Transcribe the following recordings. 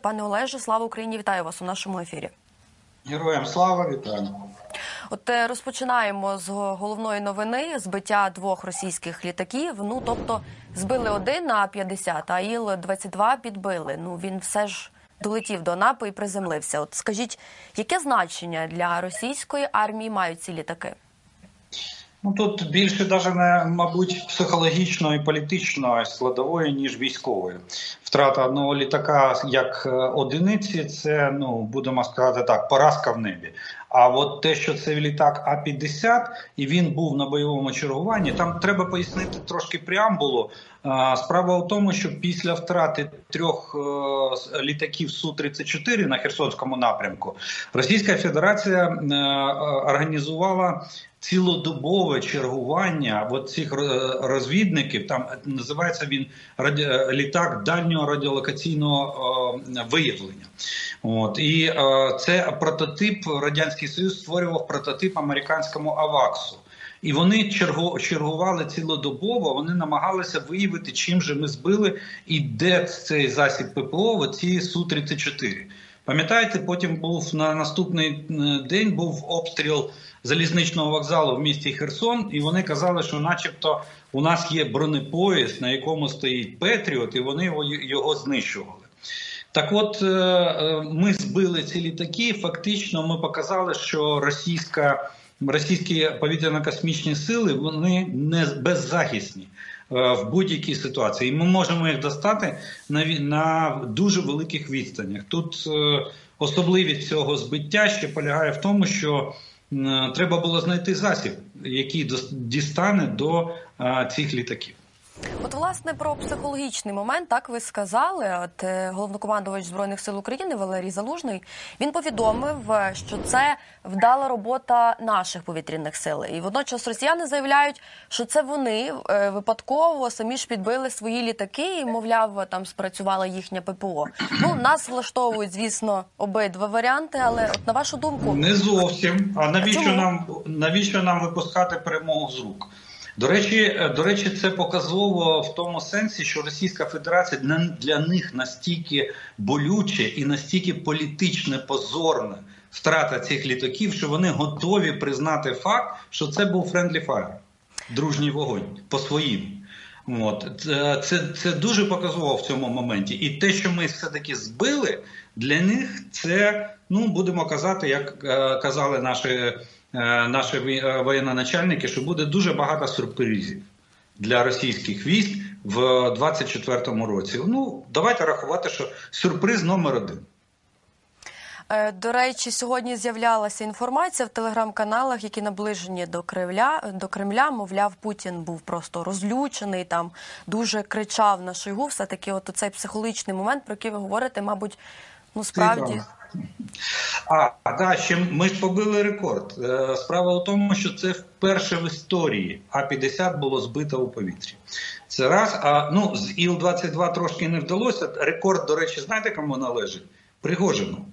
Пане Олеже, слава Україні! Вітаю вас у нашому ефірі. Героям слава вітаю. От е, розпочинаємо з головної новини збиття двох російських літаків. Ну тобто збили один на 50, а іл 22 підбили. Ну він все ж долетів до Анапи і приземлився. От скажіть, яке значення для російської армії мають ці літаки? Ну тут більше даже не мабуть психологічної політичної складової ніж військової. Втрата одного літака як е, одиниці, це ну будемо сказати так, поразка в небі. А от те, що це літак А 50 і він був на бойовому чергуванні, там треба пояснити трошки преамбулу. Справа в тому, що після втрати трьох е, літаків су 34 на Херсонському напрямку Російська Федерація е, організувала цілодобове чергування от цих розвідників. Там називається він літак дальнього радіолокаційного е, виявлення. От і це прототип радянський союз створював прототип американському аваксу. І вони чергували цілодобово. Вони намагалися виявити, чим же ми збили і де цей засіб ППО. Оці су 34 Пам'ятаєте, потім був на наступний е, день був обстріл залізничного вокзалу в місті Херсон, і вони казали, що, начебто, у нас є бронепоїзд, на якому стоїть Петріот, і вони його знищували. Так, от е, е, ми збили ці літаки. Фактично, ми показали, що російська російські повітряно-космічні сили вони не беззахисні е, в будь-якій ситуації. І ми можемо їх достати на на дуже великих відстанях. Тут особливість цього збиття ще полягає в тому, що треба було знайти засіб, який дістане до цих літаків. От, власне, про психологічний момент, так ви сказали. От е, головнокомандувач збройних сил України Валерій Залужний він повідомив, е, що це вдала робота наших повітряних сил. І водночас росіяни заявляють, що це вони е, випадково самі ж підбили свої літаки, і мовляв, там спрацювала їхня ППО. Ну нас влаштовують, звісно, обидва варіанти. Але от на вашу думку, не зовсім. А навіщо а нам навіщо нам випускати перемогу з рук? До речі, е, до речі, це показово в тому сенсі, що Російська Федерація для них настільки болюче і настільки політично позорне втрата цих літаків, що вони готові признати факт, що це був friendly fire, дружній вогонь по своїм. От це це дуже показово в цьому моменті, і те, що ми все таки збили, для них це ну будемо казати, як е, казали наші. Е, наші е, воєнноначальники, що буде дуже багато сюрпризів для російських військ в 24-му році. Ну давайте рахувати, що сюрприз номер один. Е, до речі, сьогодні з'являлася інформація в телеграм-каналах, які наближені до Кремля. До Кремля, мовляв, Путін був просто розлючений, там дуже кричав на Шойгу. Все таки, от цей психологічний момент, про який ви говорите, мабуть, ну справді. А, а да, ще ми ж побили рекорд. Е, справа у тому, що це вперше в історії А-50 було збито у повітрі. Це раз. А ну з Іл-22 трошки не вдалося. Рекорд, до речі, знаєте, кому належить? Пригожину.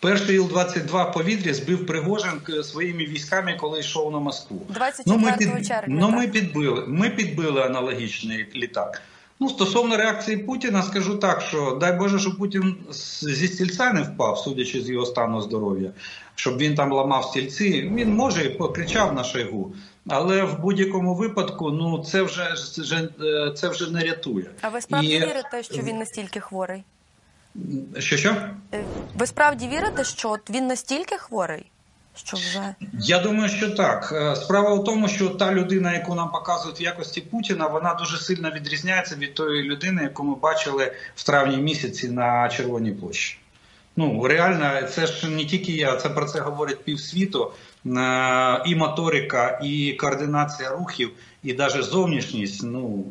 Перший Іл-22 в повітрі збив Пригожин своїми військами, коли йшов на Москву. 24 ну, ми під... червня. Ну, ми підбили. Ми підбили аналогічний літак. Ну, стосовно реакції Путіна, скажу так, що дай Боже, щоб Путін зі стільця не впав, судячи з його стану здоров'я, щоб він там ламав стільці. Він може і покричав на шайгу, але в будь-якому випадку, ну це вже це вже не рятує. А ви справді і... вірите, що він настільки хворий? Що що? Е, ви справді вірите, що він настільки хворий? Що вже я думаю, що так. Е, справа в тому, що та людина, яку нам показують в якості Путіна, вона дуже сильно відрізняється від тої людини, яку ми бачили в травні місяці на Червоній площі. Ну реально, це ж не тільки я, це про це говорить півсвіту. Е, і моторика, і координація рухів, і навіть зовнішність. Ну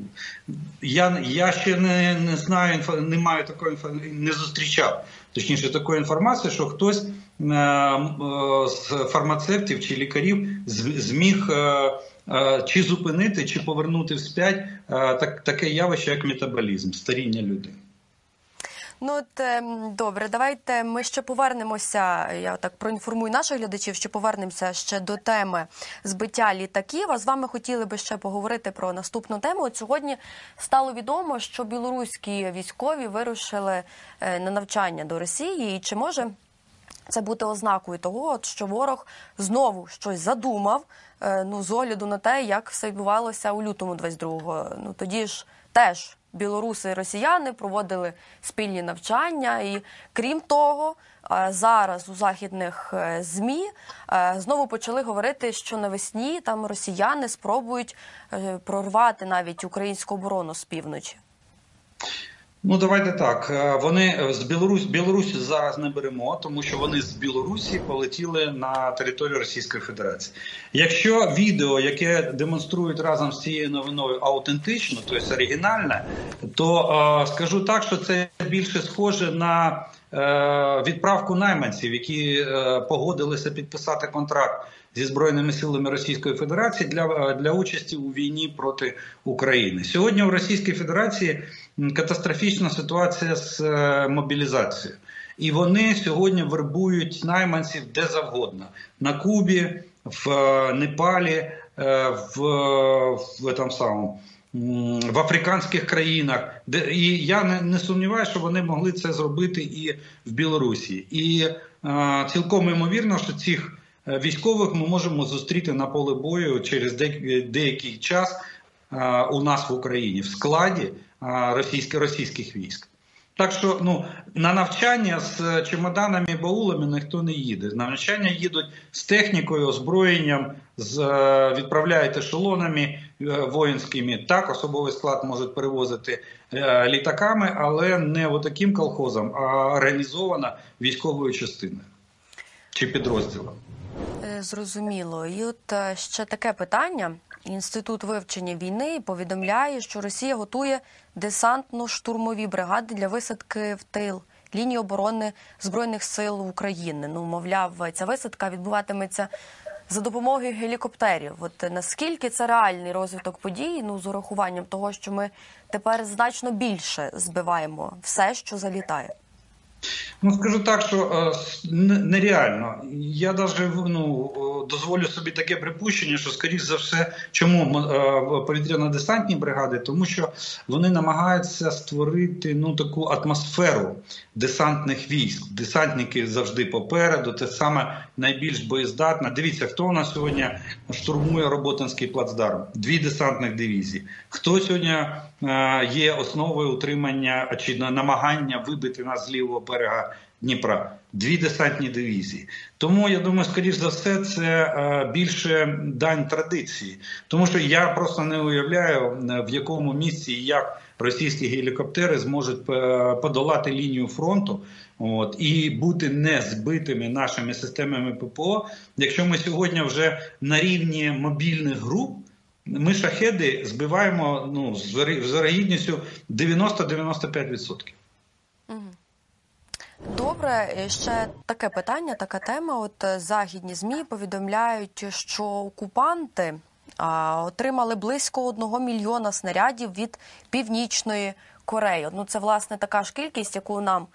я я ще не не знаю, не маю такої не зустрічав точніше такої інформації, що хтось з фармацевтів чи лікарів зміг е, чи зупинити, чи повернути вспять так, таке явище, як метаболізм, старіння людини. Ну от ем, добре, давайте ми ще повернемося. Я так проінформую наших глядачів, що повернемося ще до теми збиття літаків. А з вами хотіли би ще поговорити про наступну тему. От сьогодні стало відомо, що білоруські військові вирушили е, на навчання до Росії, і чи може це бути ознакою того, що ворог знову щось задумав. е, Ну, з огляду на те, як все відбувалося у лютому 22-го. Ну тоді ж теж білоруси і росіяни проводили спільні навчання, і крім того, е, зараз у західних е, змі знову почали говорити, що навесні там росіяни спробують прорвати навіть українську оборону з півночі. Ну давайте так. Е, Вони з Білорусь Білорусі зараз не беремо, тому що вони з Білорусі полетіли на територію Російської Федерації. Якщо відео, яке демонструють разом з цією новиною, аутентично, тобто оригінальне, то е, скажу так, що це більше схоже на е, відправку найманців, які е, погодилися підписати контракт зі збройними силами Російської Федерації для, для участі у війні проти України. Сьогодні в Російській Федерації катастрофічна ситуація з е, мобілізацією. І вони сьогодні вербують найманців де завгодно на Кубі, в е, Непалі, е, в, в там самому. В африканських країнах, і я не, не сумніваюся, що вони могли це зробити і в Білорусі. І е, цілком ймовірно, що цих е, військових ми можемо зустріти на поле бою через деякий час е, у нас в Україні в складі е, російських російських військ. Так що ну на навчання з чемоданами і баулами ніхто не їде. На навчання їдуть з технікою, озброєнням, з е, відправляють ешелонами е, воїнськими. Так, особовий склад можуть перевозити е, літаками, але не отаким колхозом, а організовано військовою частиною чи підрозділом. Е, Зрозуміло. І от е, ще таке питання. Інститут вивчення війни повідомляє, що Росія готує десантно-штурмові бригади для висадки в тил лінії оборони збройних сил України. Ну, мовляв, ця висадка відбуватиметься за допомогою гелікоптерів. От е, наскільки це реальний розвиток подій? Ну, з урахуванням того, що ми тепер значно більше збиваємо все, що залітає. Ну скажу так, що е, нереально. Я навіть ну, е, дозволю собі таке припущення, що скоріш за все, чому е, повітряно-десантні бригади, тому що вони намагаються створити ну таку атмосферу десантних військ. Десантники завжди попереду. Це саме найбільш боєздатна. Дивіться, хто у нас сьогодні штурмує Роботинський плацдарм? Дві десантних дивізії. Хто сьогодні є основою утримання чи на- намагання вибити нас з лівого берега Дніпра? Дві десантні дивізії. Тому я думаю, скоріш за все, це е, більше дань традиції, тому що я просто не уявляю е, в якому місці і як російські гелікоптери зможуть е, подолати лінію фронту. От і бути не збитими нашими системами ППО, якщо ми сьогодні вже на рівні мобільних груп, ми шахеди збиваємо ну з вирогідністю 90-95%. Добре, ще таке питання, така тема. От е, західні змі повідомляють, що окупанти а, отримали близько одного мільйона снарядів від північної Кореї. Ну це власне така ж кількість, яку нам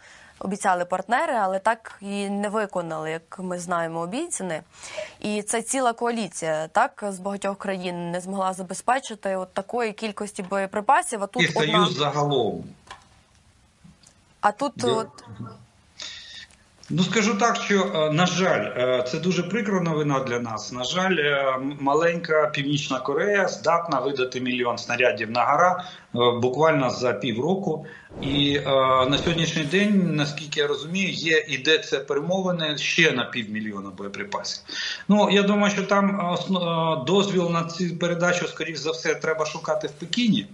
обіцяли партнери, але так і не виконали, як ми знаємо, обіцяни. І це ціла коаліція, так з багатьох країн не змогла забезпечити от такої кількості боєприпасів. А тут І одна, союз загалом. а тут Я... от Ну скажу так, що е, на жаль, е, це дуже прикра новина для нас. На жаль, е, маленька Північна Корея здатна видати мільйон снарядів на гора буквально за півроку. І на сьогоднішній день, наскільки я розумію, є ідеться перемовини ще на півмільйона боєприпасів. Ну я думаю, що там дозвіл на цю передачу, скоріш за все, треба шукати в Пекіні.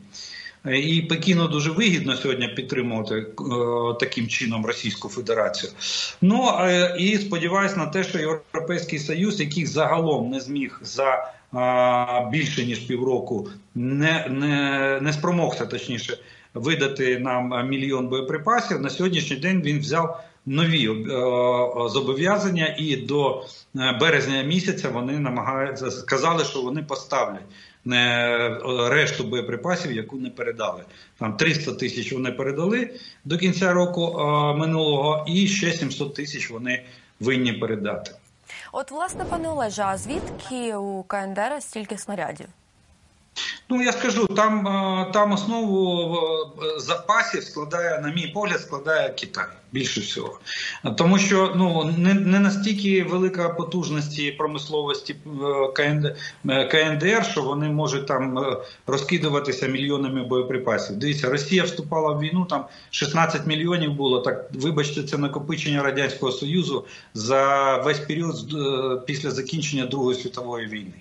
Е, І Пекіну дуже вигідно сьогодні підтримувати е, таким чином Російську Федерацію. Ну е, і сподіваюся на те, що Європейський Союз, який загалом не зміг за більше ніж півроку, не, не, не спромогся точніше видати нам мільйон боєприпасів. На сьогоднішній день він взяв нові зобов'язання, і до березня місяця вони намагаються сказали, що вони поставлять решту боєприпасів, яку не передали. Там 300 тисяч вони передали до кінця року минулого, і ще 700 тисяч вони винні передати. От, власне, пане Олеже, а звідки у КНДР стільки снарядів? Ну я скажу, там е, там основу е, запасів складає, на мій погляд, складає Китай більше всього, тому що ну не не настільки велика потужності промисловості е, КНДР, що вони можуть там розкидуватися мільйонами боєприпасів. Дивіться, Росія вступала в війну. Там 16 мільйонів було. Так вибачте, це накопичення радянського союзу за весь період після закінчення Другої світової війни.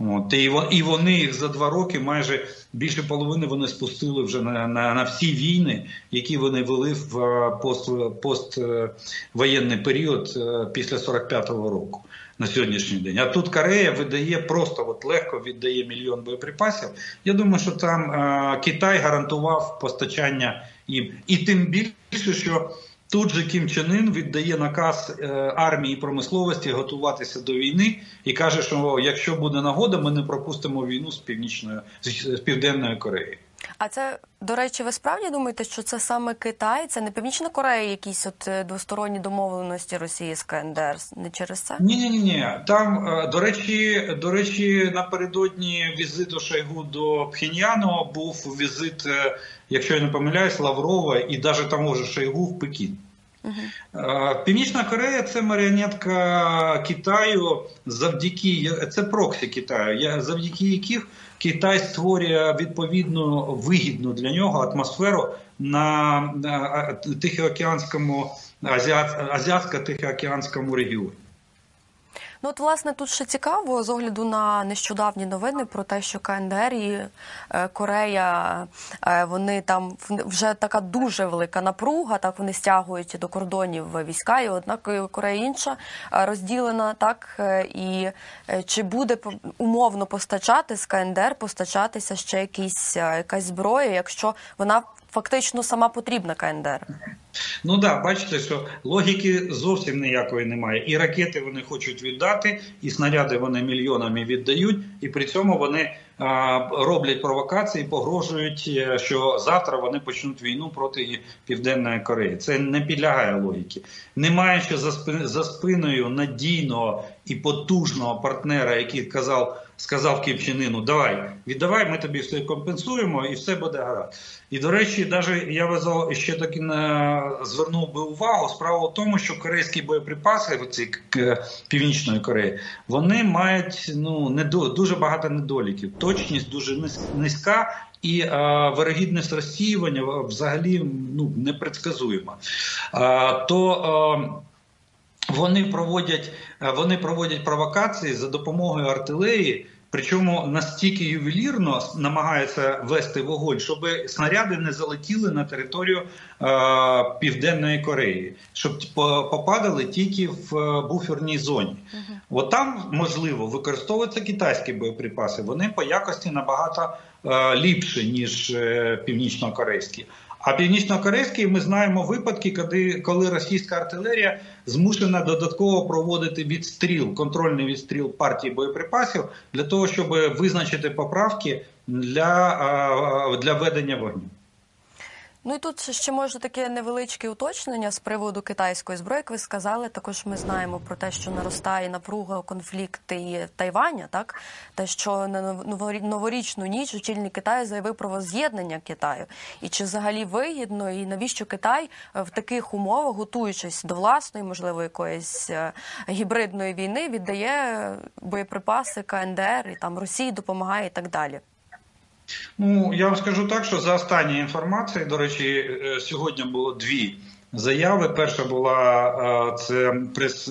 От, і і вони їх за два роки майже більше половини вони спустили вже на на, на всі війни, які вони вели в пост, поствоєнний період після 45-го року на сьогоднішній день. А тут Корея видає просто от легко віддає мільйон боєприпасів. Я думаю, що там а, Китай гарантував постачання їм, і тим більше, що. Тут же Кім Чен Ін віддає наказ е, армії промисловості готуватися до війни і каже, що якщо буде нагода, ми не пропустимо війну з північною з південної Кореї. А це до речі, ви справді думаєте, що це саме Китай, це не Північна Корея, якісь от е, двосторонні домовленості Росії з КНДР? Не через це? Ні, ні, ні. Там до речі, до речі, напередодні візиту Шойгу до Пхеньяну був візит, е, якщо я не помиляюсь, Лаврова і навіть того ж Шойгу в Пекін. Uh Північна Корея це маріонетка Китаю, завдяки це проксі Китаю, завдяки яких Китай створює відповідну вигідну для нього атмосферу на Тихоокеанському азіатсько-тихоокеанському регіоні. Ну, от, власне, тут ще цікаво з огляду на нещодавні новини про те, що КНДР і е, Корея е, вони там вже така дуже велика напруга. Так вони стягують до кордонів війська, і однак Корея інша е, розділена. Так і чи буде умовно постачати з КНДР постачатися ще якісь якась зброя, якщо вона фактично сама потрібна КНДР? Ну да, бачите, що логіки зовсім ніякої немає. І ракети вони хочуть віддати, і снаряди вони мільйонами віддають, і при цьому вони а, роблять провокації, погрожують, е, що завтра вони почнуть війну проти Південної Кореї. Це не підлягає логіки. Не маючи за, спин, за спиною надійного і потужного партнера, який казав. Сказав Кіпчинину, давай віддавай, ми тобі все компенсуємо, і все буде гаразд. І до речі, навіть я везав ще таки на звернув би увагу. Справа в тому, що корейські боєприпаси ці північної Кореї вони мають ну недо, дуже багато недоліків. Точність дуже низька. І а, вирогідність розсіювання взагалі ну непредсказуема. А, то а, вони проводять вони проводять провокації за допомогою артилерії. Причому настільки ювелірно намагається вести вогонь, щоб снаряди не залетіли на територію е, Південної Кореї, щоб попадали тільки в е, буферній зоні. Uh От там можливо використовуються китайські боєприпаси. Вони по якості набагато е, ліпші ніж е, північно-корейські. А північно-корейський ми знаємо випадки, коли коли російська артилерія змушена додатково проводити відстріл, контрольний відстріл партії боєприпасів для того, щоб визначити поправки для, для ведення вогню. Ну і тут ще може таке невеличке уточнення з приводу китайської зброї. Як ви сказали, також ми знаємо про те, що наростає напруга конфлікти Тайваня, так те, що на новорічну ніч очільник Китаю заявив про воз'єднання Китаю, і чи взагалі вигідно, і навіщо Китай в таких умовах, готуючись до власної, можливо, якоїсь е, гібридної війни, віддає боєприпаси КНДР і там Росії допомагає і так далі. Ну я вам скажу так, що за останньою інформацією, до речі, е, сьогодні було дві заяви. Перша була е, це прес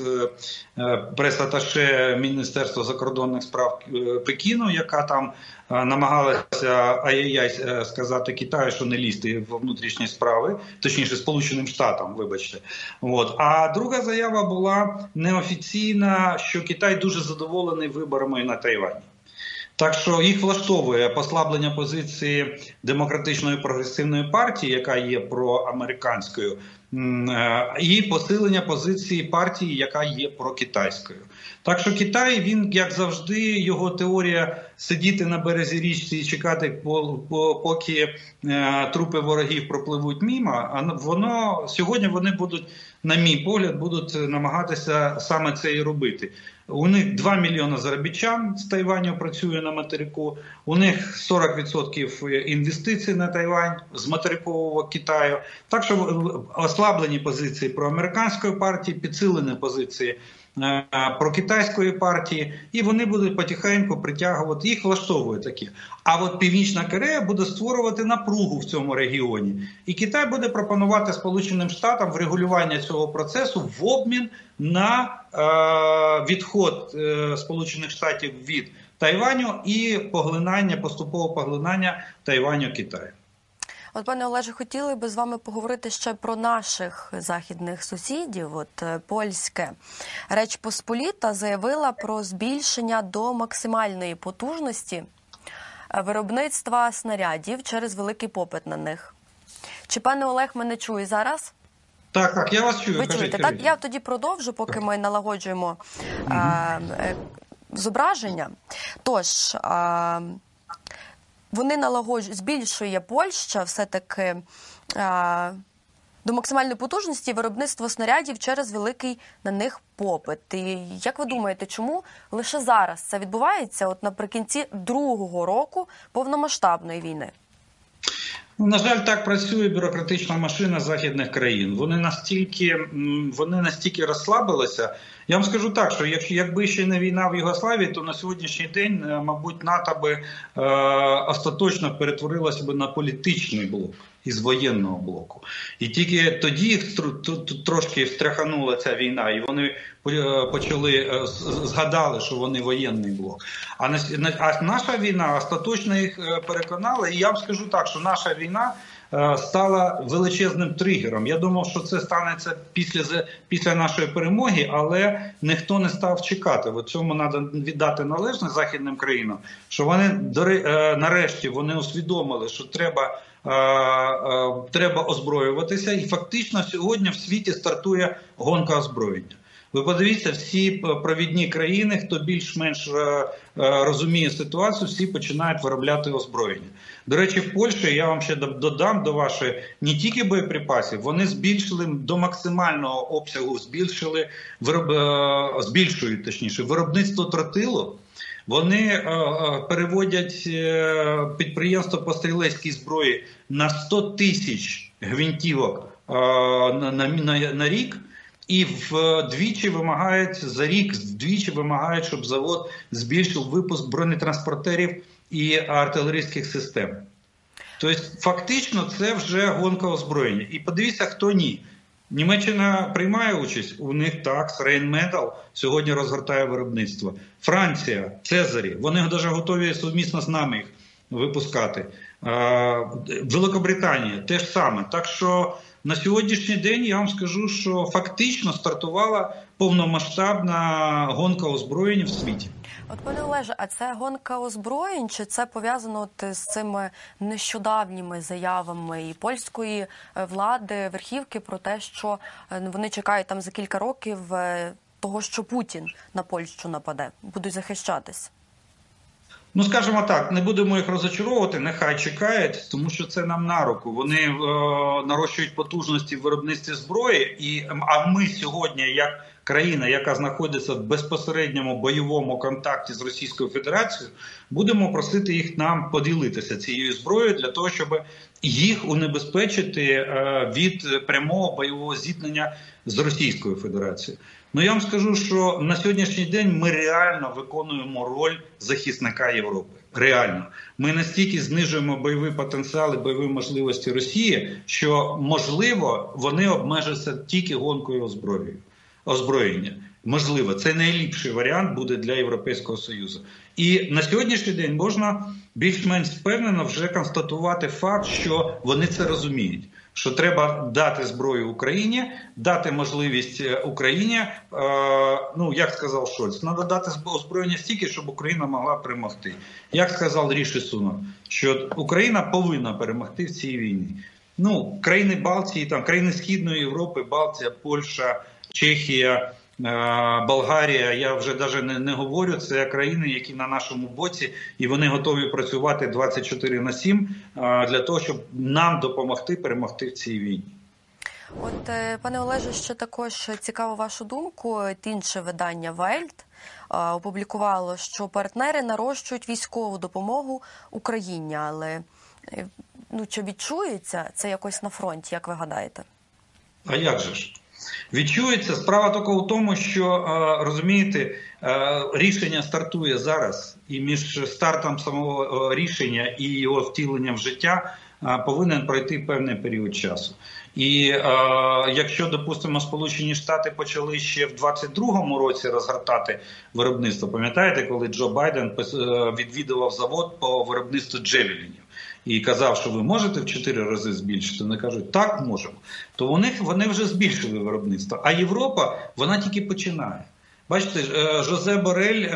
е, прес-аташе Міністерства закордонних справ Пекіну, яка там намагалася ай-яй-яй сказати Китаю, що не лізти в внутрішні справи, точніше, Сполученим Штатам, вибачте. От а друга заява була неофіційна, що Китай дуже задоволений виборами на Тайвані. Так що їх влаштовує послаблення позиції демократичної прогресивної партії, яка є проамериканською, е, і посилення позиції партії, яка є прокитайською. Так що Китай він як завжди, його теорія сидіти на березі річці і чекати, по- по- поки е, трупи ворогів пропливуть мімо. А воно сьогодні вони будуть, на мій погляд, будуть намагатися саме це і робити. У них 2 мільйони заробітчан з Тайваню працює на материку. У них 40% інвестицій на Тайвань з материкового Китаю. Так що е, ослаблені позиції проамериканської партії, підсилені позиції е, прокитайської партії, і вони будуть потихеньку притягувати. Їх влаштовує таке. А от Північна Корея буде створювати напругу в цьому регіоні, і Китай буде пропонувати Сполученим Штатам врегулювання цього процесу в обмін на е, відход е, Сполучених Штатів від Тайваню і поглинання поступове поглинання Тайваню Китаю. От, пане Олеже, хотіли би з вами поговорити ще про наших західних сусідів. От е, польське Реч Посполіта заявила про збільшення до максимальної потужності е, виробництва снарядів через великий попит на них. Чи пане Олег мене чує зараз? Так, так, я вас чую. Ви кажіть, чуєте? кажіть. Так, я тоді продовжу, поки ми налагоджуємо е, е, зображення. Тож е, вони налагоджують, збільшує Польща все-таки е, до максимальної потужності виробництво снарядів через великий на них попит. І як ви думаєте, чому лише зараз це відбувається? От наприкінці другого року повномасштабної війни? Ну, На жаль, так працює бюрократична машина західних країн. Вони настільки вони настільки розслабилися. Я вам скажу так, що якщо якби ще не війна в Югославії, то на сьогоднішній день, е, мабуть, НАТО би е, остаточно перетворилося би на політичний блок із воєнного блоку. І тільки тоді їх трошки встряханула ця війна, і вони е, почали е, згадали, що вони воєнний блок. А на- на- а наша війна остаточно їх переконала. І я вам скажу так, що наша війна. Е, Стала величезним тригером. Я думав, що це станеться після після нашої перемоги, але ніхто не став чекати. В цьому треба віддати належне західним країнам, що вони е, нарешті вони усвідомили, що треба е, треба озброюватися, і фактично сьогодні в світі стартує гонка озброєння. Ви подивіться, всі провідні країни, хто більш-менш е, е, розуміє ситуацію, всі починають виробляти озброєння. До речі, в Польщі я вам ще додам до вашої не тільки боєприпасів, вони збільшили до максимального обсягу, збільшили вироб, е, збільшують точніше виробництво тротилу. Вони переводять підприємство по стрілецькій зброї на 100 тисяч гвинтівок на, на, на рік. І вдвічі вимагають за рік, вдвічі вимагають, щоб завод збільшив випуск бронетранспортерів і артилерійських систем. Тобто, фактично, це вже гонка озброєння. І подивіться, хто ні. Німеччина приймає участь, у них так, Рейнметал сьогодні розгортає виробництво. Франція, Цезарі, вони навіть готові сумісно з нами їх випускати. Великобританія теж саме. Так що на сьогоднішній день я вам скажу, що фактично стартувала повномасштабна гонка озброєння в світі. От пане Олеже, а це гонка озброєнь, чи це пов'язано от з цими нещодавніми заявами і польської е, влади верхівки про те, що е, вони чекають там за кілька років е, того, що Путін на Польщу нападе, будуть захищатись? Ну, скажімо так, не будемо їх розочаровувати, нехай чекають, тому що це нам на руку. Вони е, нарощують потужності в виробництві зброї, і а ми сьогодні, як країна, яка знаходиться в безпосередньому бойовому контакті з Російською Федерацією, будемо просити їх нам поділитися цією зброєю для того, щоб їх унебезпечити е, від прямого бойового зіткнення з Російською Федерацією. Ну я вам скажу, що на сьогоднішній день ми реально виконуємо роль захисника Європи. Реально, ми настільки знижуємо бойовий потенціал і бойові можливості Росії, що можливо вони обмежаться тільки гонкою озброєю озброєння. Можливо, це найліпший варіант буде для Європейського Союзу. І на сьогоднішній день можна більш-менш впевнено вже констатувати факт, що вони це розуміють. Що треба дати зброю Україні, дати можливість е, Україні, е, ну як сказав Шольц, треба дати озброєння стільки, щоб Україна могла перемогти. Як сказав Ріші Сунок, що Україна повинна перемогти в цій війні. Ну, країни Балтії, там країни Східної Європи, Балтія, Польща, Чехія, Болгарія. Я вже навіть не, не говорю. Це країни, які на нашому боці, і вони готові працювати 24 на 7 для того, щоб нам допомогти перемогти в цій війні. От, е, пане Олеже, ще також цікаво вашу думку. Інше видання Вельт опублікувало, що партнери нарощують військову допомогу Україні, але е, ну чи відчується це якось на фронті, як ви гадаєте? А як же ж? Відчується справа тільки у тому, що розумієте, рішення стартує зараз, і між стартом самого рішення і його втіленням в життя повинен пройти певний період часу. І е, якщо допустимо, Сполучені Штати почали ще в 22-му році розгортати виробництво, пам'ятаєте, коли Джо Байден відвідував завод по виробництву джевелінів і казав, що ви можете в 4 рази збільшити, вони кажуть, так можемо. То них вони вже збільшили виробництво. А Європа вона тільки починає. Бачите, Жозе Борель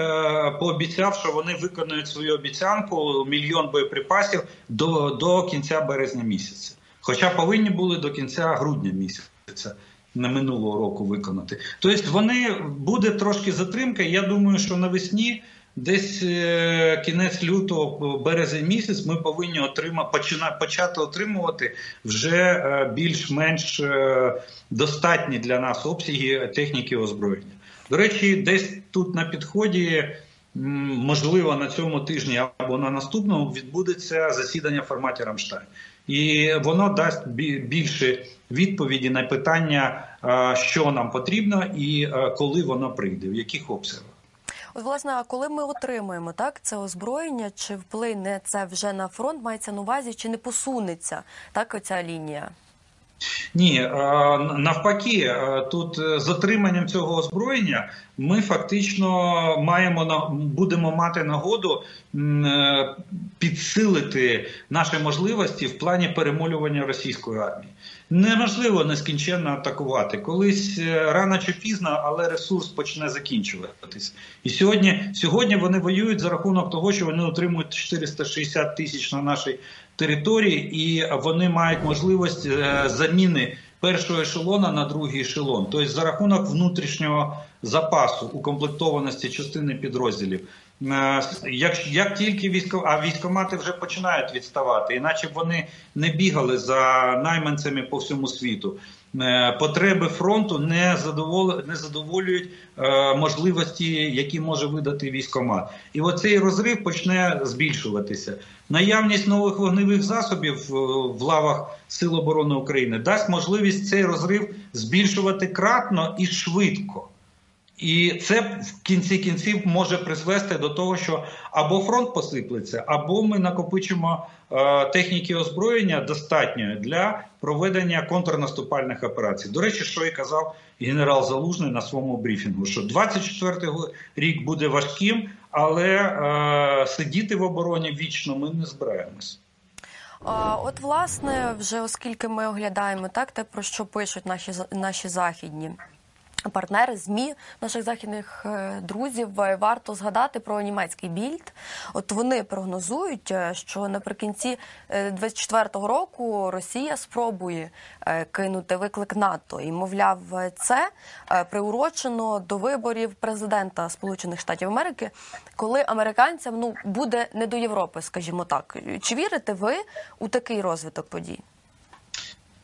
пообіцяв, що вони виконують свою обіцянку мільйон боєприпасів до, до кінця березня місяця. Хоча повинні були до кінця грудня місяця на минулого року виконати. Тобто вони буде трошки затримка. Я думаю, що навесні, десь е, кінець лютого, березень місяць, ми повинні почина, почати отримувати вже е, більш-менш е, достатні для нас обсяги техніки озброєння. До речі, десь тут на підході. Можливо, на цьому тижні або на наступному відбудеться засідання в форматі Рамштайн і воно дасть більше відповіді на питання, що нам потрібно, і коли воно прийде, в яких обсягах. От, власне, а коли ми отримуємо так це озброєння, чи вплине це вже на фронт, мається на увазі, чи не посунеться так оця лінія? Ні, навпаки, тут е, з отриманням цього озброєння ми фактично маємо будемо мати нагоду е, підсилити наші можливості в плані перемолювання російської армії. Неможливо нескінченно атакувати. Колись е, рано чи пізно, але ресурс почне закінчуватись. І сьогодні сьогодні вони воюють за рахунок того, що вони отримують 460 тисяч на нашій території, і вони мають можливість е, заміни першого ешелона на другий ешелон. Тобто за рахунок внутрішнього запасу укомплектованості частини підрозділів. Е, як як тільки військо, а військомати вже починають відставати, іначе б вони не бігали за найманцями по всьому світу. Е, потреби фронту не задовол... не задоволюють е, можливості, які може видати військомат. І оцей розрив почне збільшуватися. Наявність нових вогневих засобів в лавах Сил оборони України дасть можливість цей розрив збільшувати кратно і швидко. І це в кінці кінців може призвести до того, що або фронт посиплеться, або ми накопичимо е, техніки озброєння достатньо для проведення контрнаступальних операцій. До речі, що і казав генерал Залужний на своєму брифінгу: що 24-й рік буде важким, але е, сидіти в обороні вічно ми не збираємось. От, власне, вже оскільки ми оглядаємо так, те про що пишуть наші наші західні Партнери змі наших західних е, друзів е, варто згадати про німецький більд. От вони прогнозують, е, що наприкінці 24-го року Росія спробує кинути виклик НАТО, і мовляв, це приурочено до виборів президента Сполучених Штатів Америки, коли американцям ну буде не до Європи, скажімо так. Чи вірите ви у такий розвиток подій?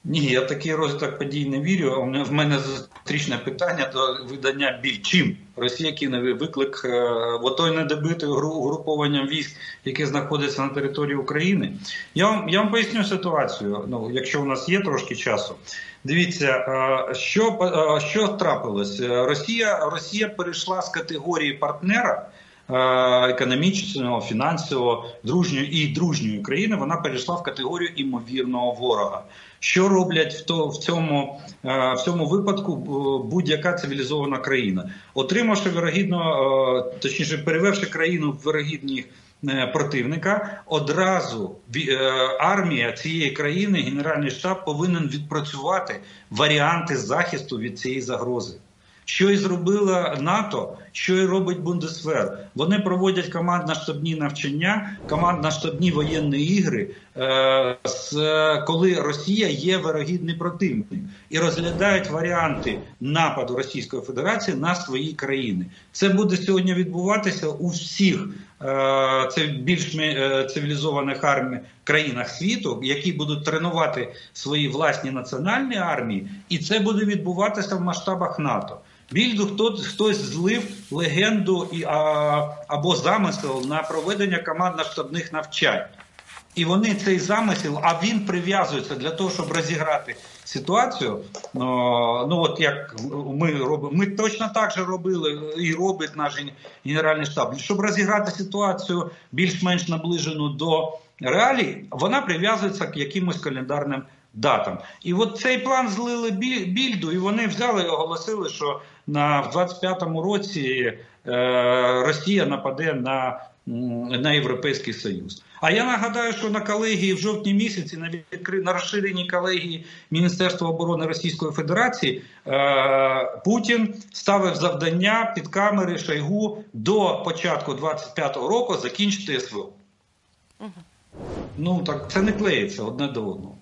Ні, я такий розвиток подій не вірю. В мене зустрічне питання до видання біль. Чим Росія кине виклик е, отой недобитою угрупованням військ, яке знаходиться на території України. Я вам я вам поясню ситуацію. Ну, якщо у нас є трошки часу, дивіться, е, що е, що трапилось. Росія Росія перейшла з категорії партнера. Економічного, фінансового, дружньої і дружньої країни вона перейшла в категорію імовірного ворога. Що роблять в то в цьому е, в цьому випадку будь-яка цивілізована країна, отримавши вирогідно, е, точніше перевевши країну в вирогідних е, противника, одразу армія цієї країни, генеральний штаб повинен відпрацювати варіанти захисту від цієї загрози. Що і зробила НАТО, що і робить Бундесвер. Вони проводять командно-штабні навчання, командно-штабні воєнні ігри, е, коли Росія є вирогідний противник, і розглядають варіанти нападу Російської Федерації на свої країни. Це буде сьогодні відбуватися у всіх е, це більш е, цивілізованих армій країнах світу, які будуть тренувати свої власні національні армії, і це буде відбуватися в масштабах НАТО. Більду хто хтось злив легенду і а, або замисел на проведення командно-штабних навчань. І вони цей замисел, а він прив'язується для того, щоб розіграти ситуацію. Ну от як ми робимо, ми точно так же робили і робить наш генеральний штаб. Щоб розіграти ситуацію більш-менш наближену до реалій, вона прив'язується к якимось календарним датам. І от цей план злили більду, і вони взяли і оголосили, що на в 25-му році е, Росія нападе на, на Європейський Союз. А я нагадаю, що на колегії в жовтні місяці на відкри... на розширеній колегії Міністерства оборони Російської Федерації е... Путін ставив завдання під камери Шойгу до початку 25-го року закінчити СВО. Угу. Ну так це не клеїться одне до одного.